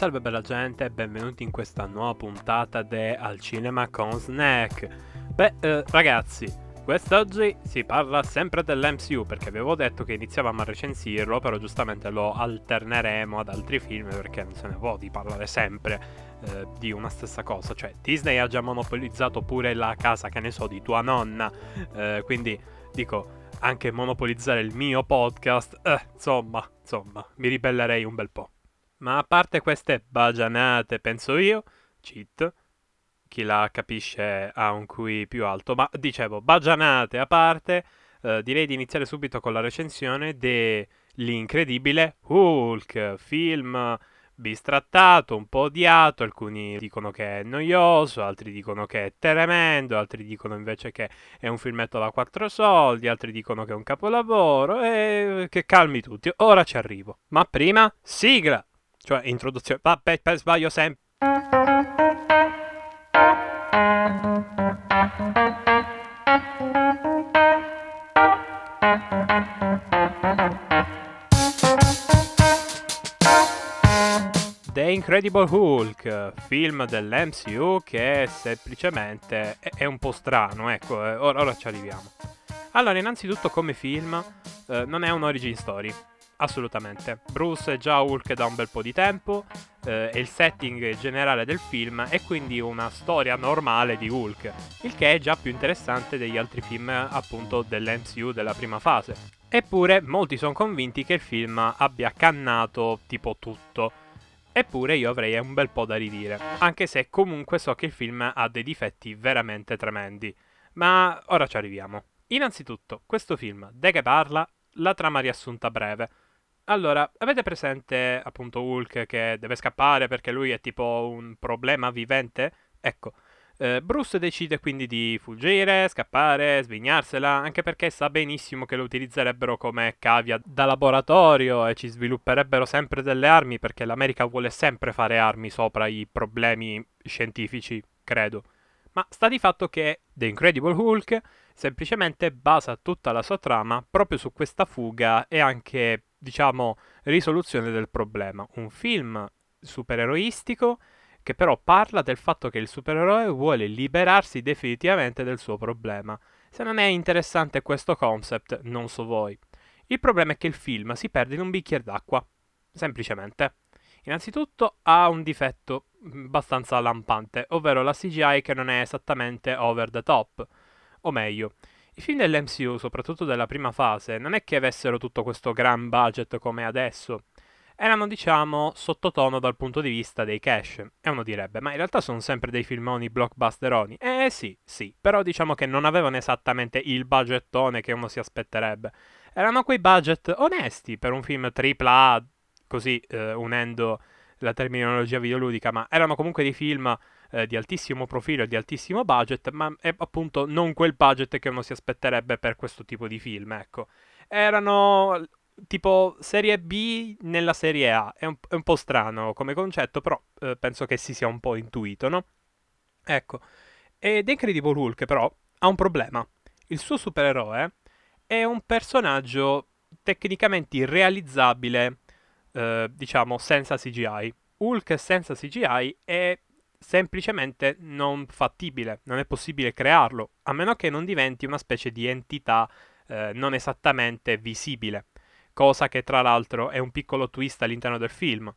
Salve bella gente e benvenuti in questa nuova puntata de Al Cinema con Snack. Beh, eh, ragazzi, quest'oggi si parla sempre dell'MCU perché avevo detto che iniziavamo a recensirlo, però giustamente lo alterneremo ad altri film perché non se ne può di parlare sempre eh, di una stessa cosa. Cioè, Disney ha già monopolizzato pure la casa, che ne so, di tua nonna. Eh, quindi dico, anche monopolizzare il mio podcast, eh, insomma, insomma, mi ribellerei un bel po'. Ma a parte queste bagianate, penso io, cheat, chi la capisce ha un QI più alto, ma dicevo, bagianate a parte, eh, direi di iniziare subito con la recensione dell'incredibile Hulk, film bistrattato, un po' odiato, alcuni dicono che è noioso, altri dicono che è tremendo, altri dicono invece che è un filmetto da quattro soldi, altri dicono che è un capolavoro e che calmi tutti, ora ci arrivo. Ma prima, sigla! Cioè, introduzione. Vabbè, sbaglio sempre. The Incredible Hulk, film dell'MCU che semplicemente è, è un po' strano, ecco, eh, ora, ora, ci arriviamo. Allora, innanzitutto come film eh, non è un origin story, Assolutamente. Bruce è già Hulk da un bel po' di tempo, eh, è il setting generale del film e quindi una storia normale di Hulk, il che è già più interessante degli altri film appunto dell'MCU della prima fase. Eppure molti sono convinti che il film abbia cannato tipo tutto. Eppure io avrei un bel po' da ridire, anche se comunque so che il film ha dei difetti veramente tremendi. Ma ora ci arriviamo. Innanzitutto, questo film, de che parla? La trama riassunta breve. Allora, avete presente appunto Hulk che deve scappare perché lui è tipo un problema vivente? Ecco, eh, Bruce decide quindi di fuggire, scappare, svignarsela, anche perché sa benissimo che lo utilizzerebbero come cavia da laboratorio e ci svilupperebbero sempre delle armi perché l'America vuole sempre fare armi sopra i problemi scientifici, credo. Ma sta di fatto che The Incredible Hulk semplicemente basa tutta la sua trama proprio su questa fuga e anche diciamo, risoluzione del problema. Un film supereroistico che però parla del fatto che il supereroe vuole liberarsi definitivamente del suo problema. Se non è interessante questo concept, non so voi. Il problema è che il film si perde in un bicchiere d'acqua, semplicemente. Innanzitutto ha un difetto abbastanza lampante, ovvero la CGI che non è esattamente over the top. O meglio, i film dell'MCU, soprattutto della prima fase, non è che avessero tutto questo gran budget come adesso. Erano, diciamo, sottotono dal punto di vista dei cash. E uno direbbe, ma in realtà sono sempre dei filmoni blockbusteroni. Eh sì, sì, però diciamo che non avevano esattamente il budgettone che uno si aspetterebbe. Erano quei budget onesti per un film AAA, così eh, unendo la terminologia videoludica, ma erano comunque dei film eh, di altissimo profilo e di altissimo budget, ma è appunto non quel budget che uno si aspetterebbe per questo tipo di film, ecco. Erano tipo serie B nella serie A, è un, è un po' strano come concetto, però eh, penso che si sia un po' intuito, no? Ecco, ed Incredible Hulk però ha un problema. Il suo supereroe è un personaggio tecnicamente irrealizzabile, eh, diciamo, senza CGI. Hulk senza CGI è semplicemente non fattibile, non è possibile crearlo, a meno che non diventi una specie di entità eh, non esattamente visibile, cosa che tra l'altro è un piccolo twist all'interno del film.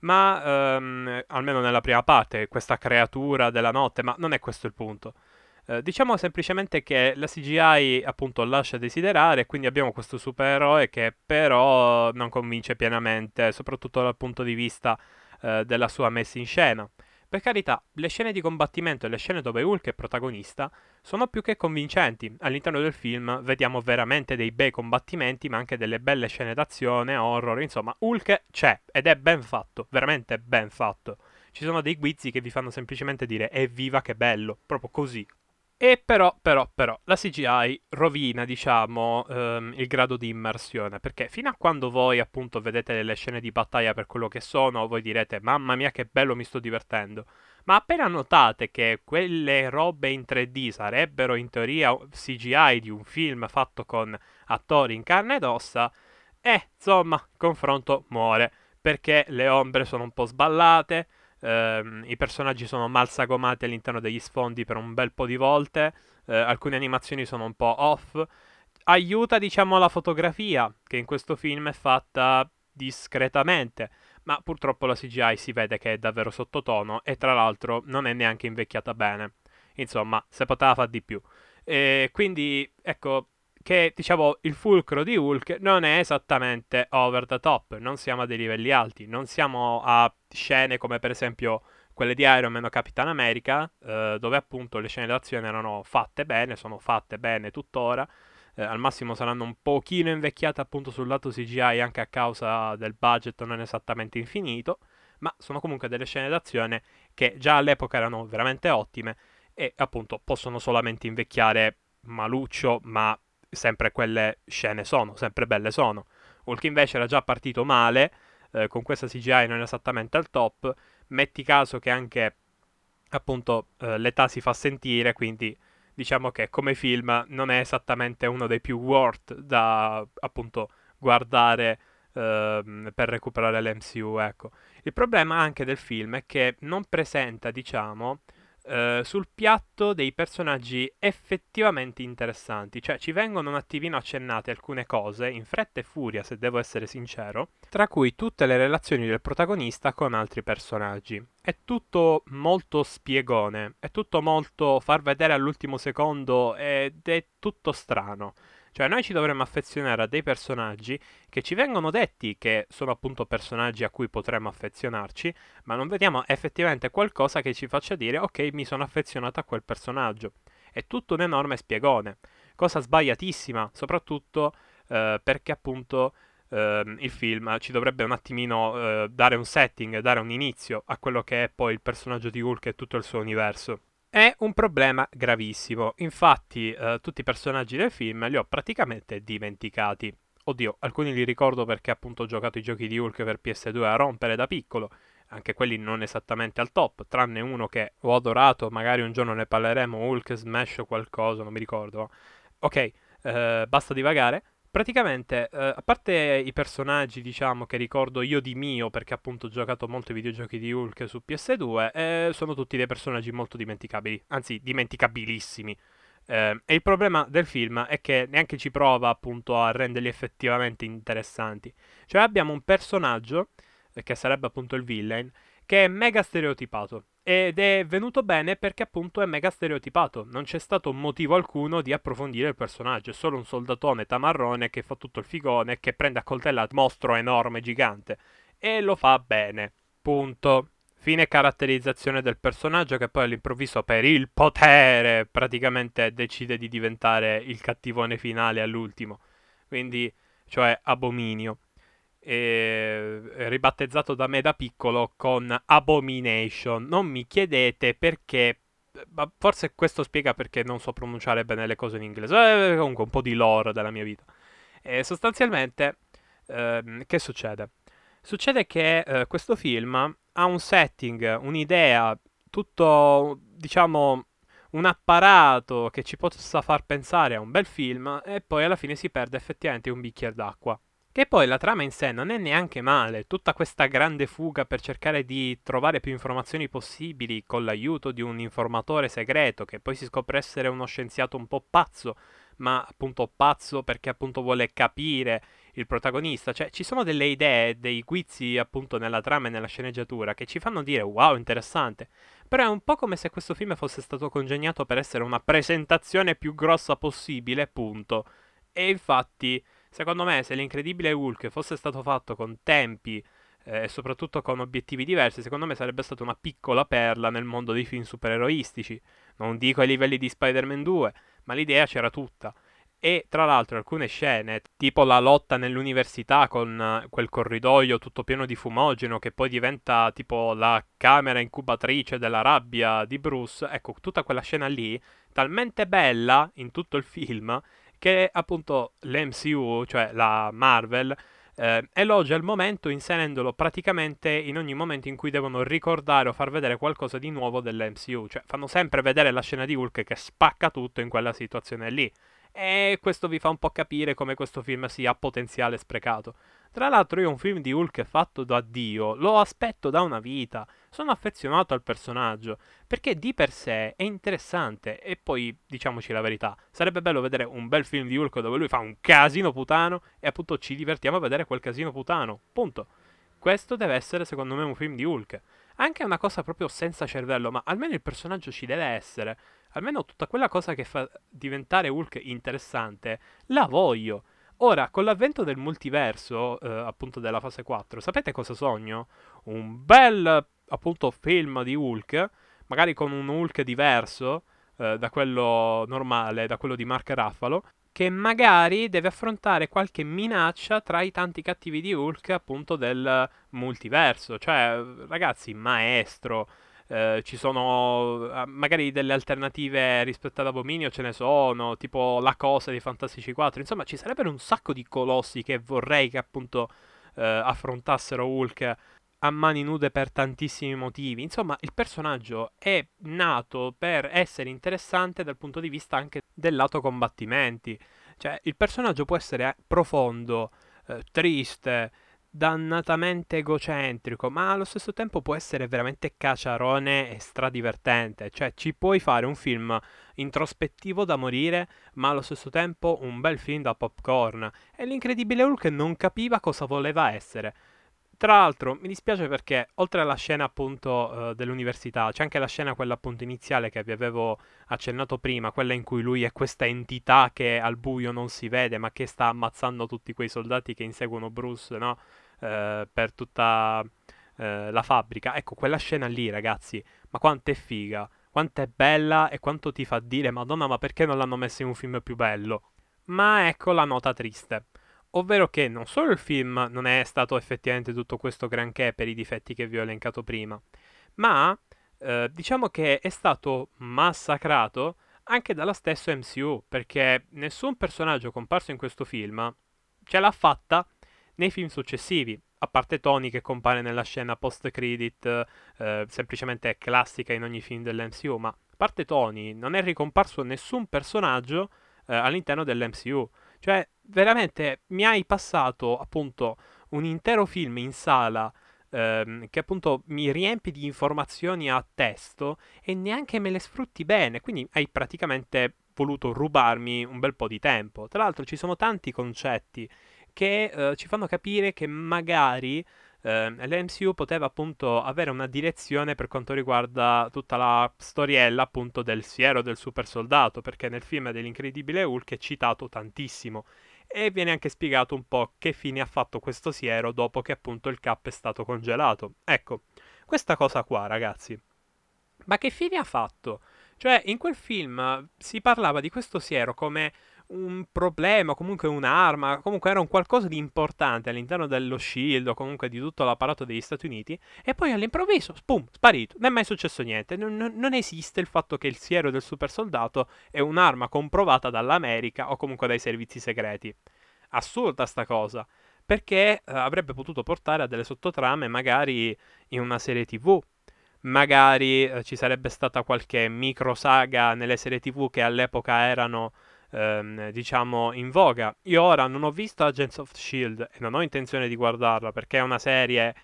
Ma ehm, almeno nella prima parte, questa creatura della notte, ma non è questo il punto. Eh, diciamo semplicemente che la CGI appunto lascia desiderare, quindi abbiamo questo supereroe che però non convince pienamente, soprattutto dal punto di vista eh, della sua messa in scena. Per carità, le scene di combattimento e le scene dove Hulk è protagonista sono più che convincenti. All'interno del film vediamo veramente dei bei combattimenti, ma anche delle belle scene d'azione, horror, insomma, Hulk c'è ed è ben fatto, veramente ben fatto. Ci sono dei guizzi che vi fanno semplicemente dire evviva che bello, proprio così, e però, però, però, la CGI rovina, diciamo, ehm, il grado di immersione, perché fino a quando voi appunto vedete le scene di battaglia per quello che sono, voi direte, mamma mia che bello, mi sto divertendo. Ma appena notate che quelle robe in 3D sarebbero in teoria CGI di un film fatto con attori in carne ed ossa, eh, insomma, il confronto muore. perché le ombre sono un po' sballate, ehm, i personaggi sono mal sagomati all'interno degli sfondi per un bel po' di volte, eh, alcune animazioni sono un po' off. Aiuta, diciamo, la fotografia, che in questo film è fatta discretamente, ma purtroppo la CGI si vede che è davvero sottotono e tra l'altro non è neanche invecchiata bene. Insomma, se poteva fare di più. E quindi, ecco, che diciamo il fulcro di Hulk non è esattamente over the top, non siamo a dei livelli alti, non siamo a scene come per esempio quelle di Iron Man o Capitan America, eh, dove appunto le scene d'azione erano fatte bene, sono fatte bene tuttora. Eh, al massimo saranno un pochino invecchiate appunto sul lato CGI anche a causa del budget non esattamente infinito, ma sono comunque delle scene d'azione che già all'epoca erano veramente ottime e appunto possono solamente invecchiare maluccio, ma sempre quelle scene sono, sempre belle sono. Hulk invece era già partito male, eh, con questa CGI non esattamente al top, metti caso che anche appunto eh, l'età si fa sentire, quindi diciamo che come film non è esattamente uno dei più worth da appunto guardare eh, per recuperare l'MCU, ecco. Il problema anche del film è che non presenta, diciamo, eh, sul piatto dei personaggi effettivamente interessanti, cioè ci vengono un attimino accennate alcune cose in fretta e furia, se devo essere sincero, tra cui tutte le relazioni del protagonista con altri personaggi. È tutto molto spiegone, è tutto molto far vedere all'ultimo secondo ed è tutto strano. Cioè noi ci dovremmo affezionare a dei personaggi che ci vengono detti che sono appunto personaggi a cui potremmo affezionarci, ma non vediamo effettivamente qualcosa che ci faccia dire ok mi sono affezionato a quel personaggio. È tutto un enorme spiegone, cosa sbagliatissima, soprattutto eh, perché appunto eh, il film ci dovrebbe un attimino eh, dare un setting, dare un inizio a quello che è poi il personaggio di Hulk e tutto il suo universo. È un problema gravissimo, infatti eh, tutti i personaggi del film li ho praticamente dimenticati. Oddio, alcuni li ricordo perché appunto ho giocato i giochi di Hulk per PS2 a rompere da piccolo, anche quelli non esattamente al top, tranne uno che ho adorato, magari un giorno ne parleremo, Hulk Smash o qualcosa, non mi ricordo. Ok, eh, basta divagare. Praticamente, eh, a parte i personaggi, diciamo, che ricordo io di mio, perché appunto ho giocato molto ai videogiochi di Hulk su PS2, eh, sono tutti dei personaggi molto dimenticabili, anzi dimenticabilissimi. Eh, e il problema del film è che neanche ci prova appunto a renderli effettivamente interessanti. Cioè abbiamo un personaggio, eh, che sarebbe appunto il villain, che è mega stereotipato. Ed è venuto bene perché appunto è mega stereotipato. Non c'è stato motivo alcuno di approfondire il personaggio. È solo un soldatone tamarrone che fa tutto il figone, che prende a coltellate mostro enorme, gigante. E lo fa bene. Punto. Fine caratterizzazione del personaggio che poi all'improvviso per il potere praticamente decide di diventare il cattivone finale all'ultimo. Quindi, cioè, abominio eh, ribattezzato da me da piccolo con Abomination. Non mi chiedete perché, ma forse questo spiega perché non so pronunciare bene le cose in inglese. Eh, comunque un po' di lore della mia vita. E sostanzialmente, eh, che succede? Succede che eh, questo film ha un setting, un'idea, tutto, diciamo, un apparato che ci possa far pensare a un bel film e poi alla fine si perde effettivamente un bicchiere d'acqua. Che poi la trama in sé non è neanche male, tutta questa grande fuga per cercare di trovare più informazioni possibili con l'aiuto di un informatore segreto che poi si scopre essere uno scienziato un po' pazzo, ma appunto pazzo perché appunto vuole capire il protagonista, cioè ci sono delle idee, dei guizzi appunto nella trama e nella sceneggiatura che ci fanno dire wow, interessante. Però è un po' come se questo film fosse stato congegnato per essere una presentazione più grossa possibile, punto. E infatti Secondo me, se l'incredibile Hulk fosse stato fatto con tempi eh, e soprattutto con obiettivi diversi, secondo me sarebbe stata una piccola perla nel mondo dei film supereroistici. Non dico ai livelli di Spider-Man 2, ma l'idea c'era tutta. E tra l'altro alcune scene, tipo la lotta nell'università con uh, quel corridoio tutto pieno di fumogeno che poi diventa tipo la camera incubatrice della rabbia di Bruce, ecco, tutta quella scena lì, talmente bella in tutto il film che appunto l'MCU, cioè la Marvel, eh, elogia il momento inserendolo praticamente in ogni momento in cui devono ricordare o far vedere qualcosa di nuovo dell'MCU, cioè fanno sempre vedere la scena di Hulk che spacca tutto in quella situazione lì. E questo vi fa un po' capire come questo film sia potenziale sprecato. Tra l'altro io un film di Hulk fatto da Dio lo aspetto da una vita, sono affezionato al personaggio, perché di per sé è interessante e poi diciamoci la verità, sarebbe bello vedere un bel film di Hulk dove lui fa un casino putano e appunto ci divertiamo a vedere quel casino putano, punto. Questo deve essere secondo me un film di Hulk. Anche una cosa proprio senza cervello, ma almeno il personaggio ci deve essere. Almeno tutta quella cosa che fa diventare Hulk interessante, la voglio. Ora, con l'avvento del multiverso, eh, appunto della fase 4, sapete cosa sogno? Un bel, appunto, film di Hulk, magari con un Hulk diverso eh, da quello normale, da quello di Mark Ruffalo, che magari deve affrontare qualche minaccia tra i tanti cattivi di Hulk, appunto, del multiverso. Cioè, ragazzi, maestro. Eh, ci sono eh, magari delle alternative rispetto ad Abominio, ce ne sono, tipo la cosa di Fantastici 4. Insomma, ci sarebbero un sacco di colossi che vorrei che appunto eh, affrontassero Hulk a mani nude per tantissimi motivi. Insomma, il personaggio è nato per essere interessante dal punto di vista anche del lato combattimenti. Cioè, il personaggio può essere profondo, eh, triste, dannatamente egocentrico, ma allo stesso tempo può essere veramente caciarone e stradivertente. Cioè, ci puoi fare un film introspettivo da morire, ma allo stesso tempo un bel film da popcorn. E l'incredibile Hulk non capiva cosa voleva essere. Tra l'altro, mi dispiace perché oltre alla scena appunto uh, dell'università, c'è anche la scena quella appunto iniziale che vi avevo accennato prima, quella in cui lui è questa entità che al buio non si vede, ma che sta ammazzando tutti quei soldati che inseguono Bruce, no? Uh, per tutta uh, la fabbrica. Ecco, quella scena lì, ragazzi, ma quanto è figa, quanto è bella e quanto ti fa dire, Madonna, ma perché non l'hanno messa in un film più bello? Ma ecco la nota triste ovvero che non solo il film non è stato effettivamente tutto questo granché per i difetti che vi ho elencato prima, ma eh, diciamo che è stato massacrato anche dalla stessa MCU, perché nessun personaggio comparso in questo film ce l'ha fatta nei film successivi, a parte Tony che compare nella scena post-credit, eh, semplicemente classica in ogni film dell'MCU, ma a parte Tony non è ricomparso nessun personaggio eh, all'interno dell'MCU. Cioè, veramente mi hai passato appunto un intero film in sala ehm, che appunto mi riempi di informazioni a testo e neanche me le sfrutti bene, quindi hai praticamente voluto rubarmi un bel po' di tempo. Tra l'altro ci sono tanti concetti che eh, ci fanno capire che magari eh, l'MCU poteva appunto avere una direzione per quanto riguarda tutta la storiella appunto del siero del super soldato, perché nel film dell'incredibile Hulk è citato tantissimo e viene anche spiegato un po' che fine ha fatto questo siero dopo che appunto il cap è stato congelato. Ecco, questa cosa qua ragazzi. Ma che fine ha fatto? Cioè, in quel film si parlava di questo siero come un problema, comunque un'arma, comunque era un qualcosa di importante all'interno dello shield o comunque di tutto l'apparato degli Stati Uniti e poi all'improvviso, spum, sparito, non è mai successo niente, non, non esiste il fatto che il siero del super soldato è un'arma comprovata dall'America o comunque dai servizi segreti. Assurda sta cosa, perché eh, avrebbe potuto portare a delle sottotrame magari in una serie tv, magari eh, ci sarebbe stata qualche micro saga nelle serie tv che all'epoca erano ehm, diciamo in voga. Io ora non ho visto Agents of Shield e non ho intenzione di guardarla perché è una serie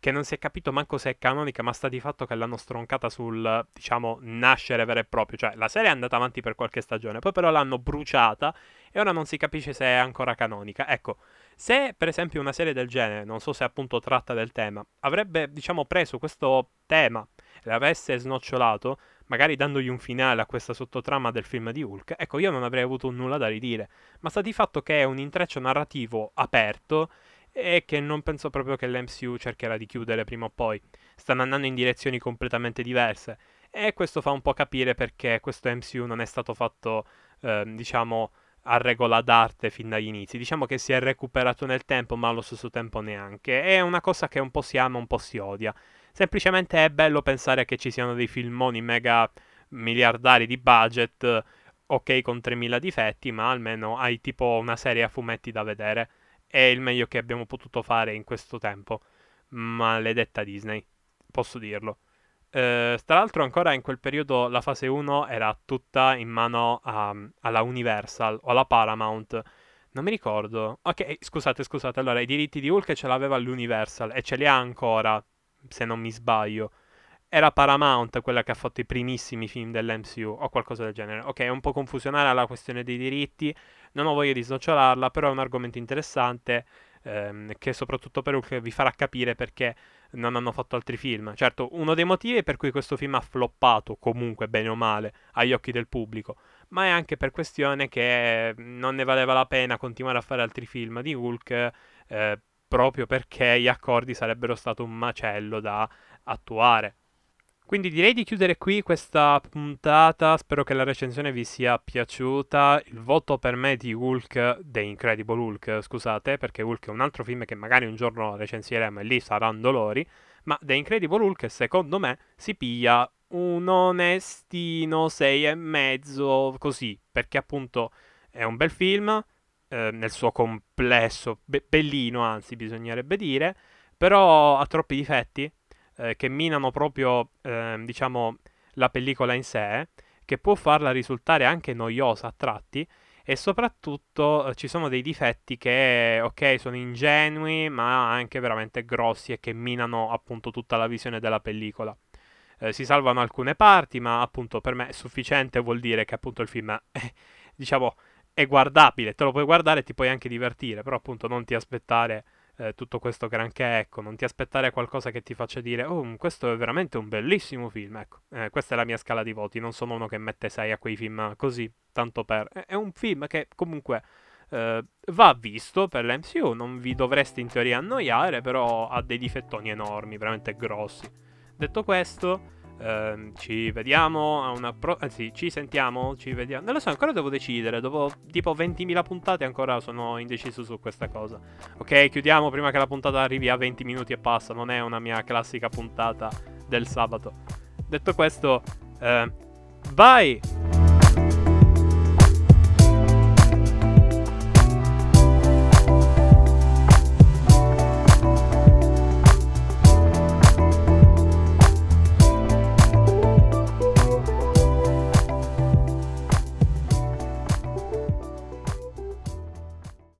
che non si è capito manco se è canonica, ma sta di fatto che l'hanno stroncata sul, diciamo, nascere vero e proprio. Cioè, la serie è andata avanti per qualche stagione, poi però l'hanno bruciata e ora non si capisce se è ancora canonica. Ecco, se per esempio una serie del genere, non so se appunto tratta del tema, avrebbe, diciamo, preso questo tema e l'avesse snocciolato, magari dandogli un finale a questa sottotrama del film di Hulk, ecco, io non avrei avuto nulla da ridire. Ma sta di fatto che è un intreccio narrativo aperto e che non penso proprio che l'MCU cercherà di chiudere prima o poi. Stanno andando in direzioni completamente diverse. E questo fa un po' capire perché questo MCU non è stato fatto, eh, diciamo, a regola d'arte fin dagli inizi. Diciamo che si è recuperato nel tempo, ma allo stesso tempo neanche. È una cosa che un po' si ama, un po' si odia. Semplicemente è bello pensare che ci siano dei filmoni mega miliardari di budget, ok con 3000 difetti, ma almeno hai tipo una serie a fumetti da vedere. È il meglio che abbiamo potuto fare in questo tempo. Maledetta Disney, posso dirlo. Eh, tra l'altro ancora in quel periodo la fase 1 era tutta in mano a, alla Universal o alla Paramount Non mi ricordo. Ok, scusate, scusate. Allora, i diritti di Hulk ce l'aveva l'Universal e ce li ha ancora, se non mi sbaglio. Era Paramount quella che ha fatto i primissimi film dell'MCU o qualcosa del genere. Ok, è un po' confusionale la questione dei diritti. Non ho voglia di snoccionarla, però è un argomento interessante ehm, che soprattutto per Hulk vi farà capire perché non hanno fatto altri film. Certo, uno dei motivi per cui questo film ha floppato comunque, bene o male, agli occhi del pubblico, ma è anche per questione che non ne valeva la pena continuare a fare altri film di Hulk eh, proprio perché gli accordi sarebbero stato un macello da attuare. Quindi direi di chiudere qui questa puntata, spero che la recensione vi sia piaciuta. Il voto per me di Hulk, The Incredible Hulk, scusate, perché Hulk è un altro film che magari un giorno recensiremo e lì saranno dolori, ma The Incredible Hulk secondo me si piglia un onestino 6,5 così, perché appunto è un bel film, eh, nel suo complesso, be- bellino anzi bisognerebbe dire, però ha troppi difetti eh, che minano proprio, eh, diciamo, la pellicola in sé, che può farla risultare anche noiosa a tratti, e soprattutto eh, ci sono dei difetti che, ok, sono ingenui, ma anche veramente grossi e che minano appunto tutta la visione della pellicola. Eh, si salvano alcune parti, ma appunto per me è sufficiente vuol dire che appunto il film è, diciamo, è guardabile, te lo puoi guardare e ti puoi anche divertire, però appunto non ti aspettare eh, tutto questo granché, ecco, non ti aspettare qualcosa che ti faccia dire, oh, questo è veramente un bellissimo film, ecco, eh, questa è la mia scala di voti, non sono uno che mette 6 a quei film così, tanto per... È un film che comunque eh, va visto per l'MCU, non vi dovreste in teoria annoiare, però ha dei difettoni enormi, veramente grossi. Detto questo... Uh, ci vediamo a una pro- anzi ci sentiamo ci vediamo. Non lo so ancora devo decidere dopo tipo 20.000 puntate ancora sono indeciso su questa cosa. Ok chiudiamo prima che la puntata arrivi a 20 minuti e passa non è una mia classica puntata del sabato. Detto questo uh, vai